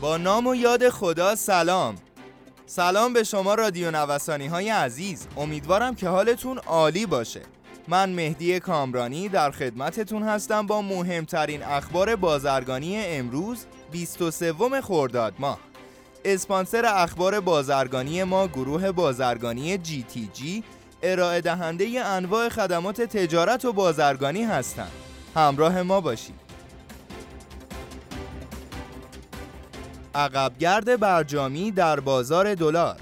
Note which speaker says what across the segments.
Speaker 1: با نام و یاد خدا سلام. سلام به شما رادیو نوسانی های عزیز. امیدوارم که حالتون عالی باشه. من مهدی کامرانی در خدمتتون هستم با مهمترین اخبار بازرگانی امروز 23 خرداد ماه. اسپانسر اخبار بازرگانی ما گروه بازرگانی جی تی جی ارائه دهنده انواع خدمات تجارت و بازرگانی هستند. همراه ما باشید. عقبگرد برجامی در بازار دلار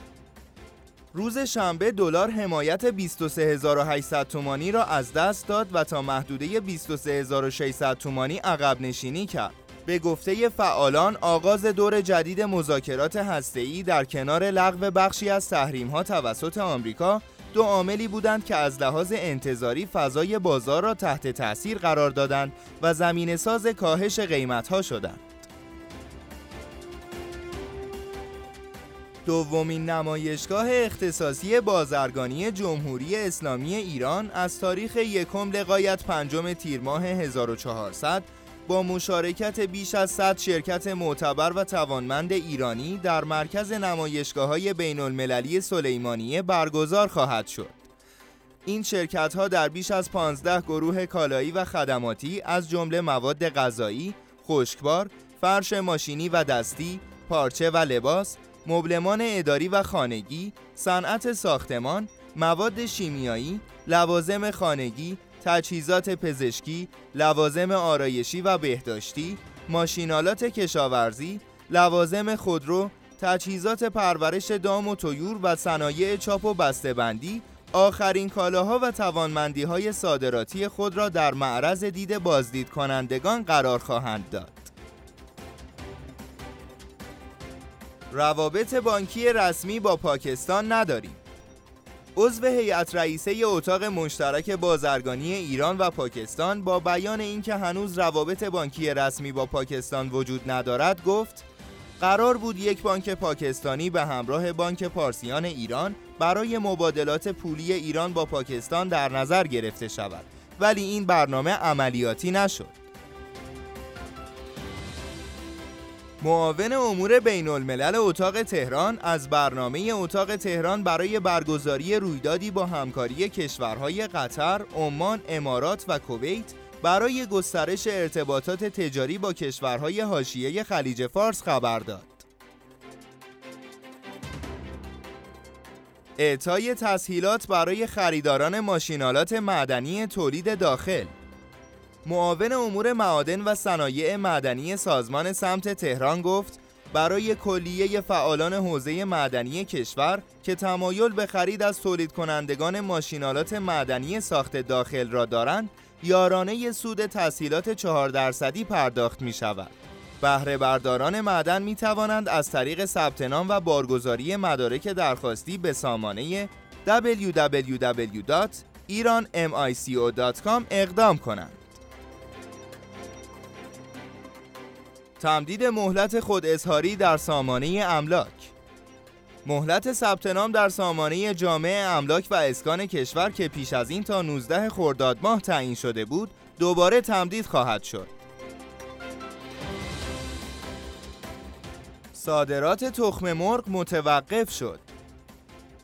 Speaker 1: روز شنبه دلار حمایت 23800 تومانی را از دست داد و تا محدوده 23600 تومانی عقب نشینی کرد. به گفته فعالان آغاز دور جدید مذاکرات هسته‌ای در کنار لغو بخشی از تحریم‌ها توسط آمریکا دو عاملی بودند که از لحاظ انتظاری فضای بازار را تحت تاثیر قرار دادند و زمین ساز کاهش قیمت‌ها شدند. دومین نمایشگاه اختصاصی بازرگانی جمهوری اسلامی ایران از تاریخ یکم لقایت پنجم تیر ماه 1400 با مشارکت بیش از 100 شرکت معتبر و توانمند ایرانی در مرکز نمایشگاه های بین المللی سلیمانیه برگزار خواهد شد. این شرکت ها در بیش از 15 گروه کالایی و خدماتی از جمله مواد غذایی، خشکبار، فرش ماشینی و دستی، پارچه و لباس، مبلمان اداری و خانگی، صنعت ساختمان، مواد شیمیایی، لوازم خانگی، تجهیزات پزشکی، لوازم آرایشی و بهداشتی، ماشینالات کشاورزی، لوازم خودرو، تجهیزات پرورش دام و طیور و صنایع چاپ و بسته‌بندی آخرین کالاها و توانمندی های صادراتی خود را در معرض دید بازدید کنندگان قرار خواهند داد. روابط بانکی رسمی با پاکستان نداریم. عضو هیئت رئیسه اتاق مشترک بازرگانی ایران و پاکستان با بیان اینکه هنوز روابط بانکی رسمی با پاکستان وجود ندارد گفت قرار بود یک بانک پاکستانی به همراه بانک پارسیان ایران برای مبادلات پولی ایران با پاکستان در نظر گرفته شود ولی این برنامه عملیاتی نشد معاون امور بین الملل اتاق تهران از برنامه اتاق تهران برای برگزاری رویدادی با همکاری کشورهای قطر، عمان، امارات و کویت برای گسترش ارتباطات تجاری با کشورهای حاشیه خلیج فارس خبر داد. اعطای تسهیلات برای خریداران ماشینالات معدنی تولید داخل معاون امور معادن و صنایع معدنی سازمان سمت تهران گفت برای کلیه فعالان حوزه معدنی کشور که تمایل به خرید از تولید کنندگان ماشینالات معدنی ساخت داخل را دارند یارانه سود تسهیلات 4 درصدی پرداخت می شود. بهره برداران معدن می توانند از طریق ثبت نام و بارگذاری مدارک درخواستی به سامانه www.iranmico.com اقدام کنند. تمدید مهلت خود اظهاری در سامانه املاک. مهلت ثبت نام در سامانه جامعه املاک و اسکان کشور که پیش از این تا 19 خرداد ماه تعیین شده بود دوباره تمدید خواهد شد. صادرات تخم مرغ متوقف شد.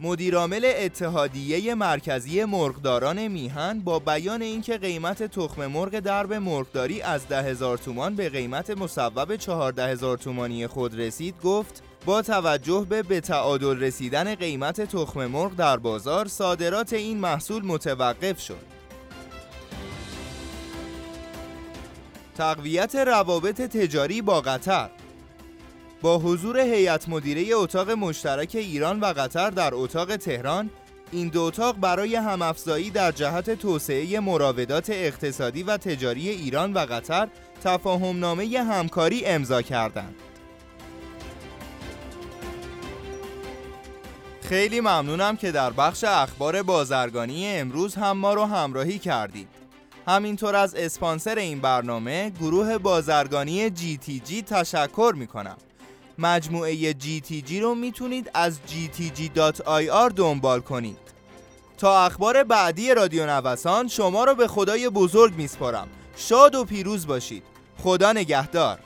Speaker 1: مدیرعامل اتحادیه مرکزی مرغداران میهن با بیان اینکه قیمت تخم مرغ درب مرغداری از ده هزار تومان به قیمت مصوب چهارده هزار تومانی خود رسید گفت با توجه به به تعادل رسیدن قیمت تخم مرغ در بازار صادرات این محصول متوقف شد. تقویت روابط تجاری با قطر با حضور هیئت مدیره اتاق مشترک ایران و قطر در اتاق تهران این دو اتاق برای همافزایی در جهت توسعه مراودات اقتصادی و تجاری ایران و قطر تفاهمنامه همکاری امضا کردند. خیلی ممنونم که در بخش اخبار بازرگانی امروز هم ما رو همراهی کردید. همینطور از اسپانسر این برنامه گروه بازرگانی جی تشکر می کنم. مجموعه GTG رو می‌تونید از gtg.ir دنبال کنید. تا اخبار بعدی رادیو نوسان شما رو به خدای بزرگ میسپارم. شاد و پیروز باشید. خدا نگهدار.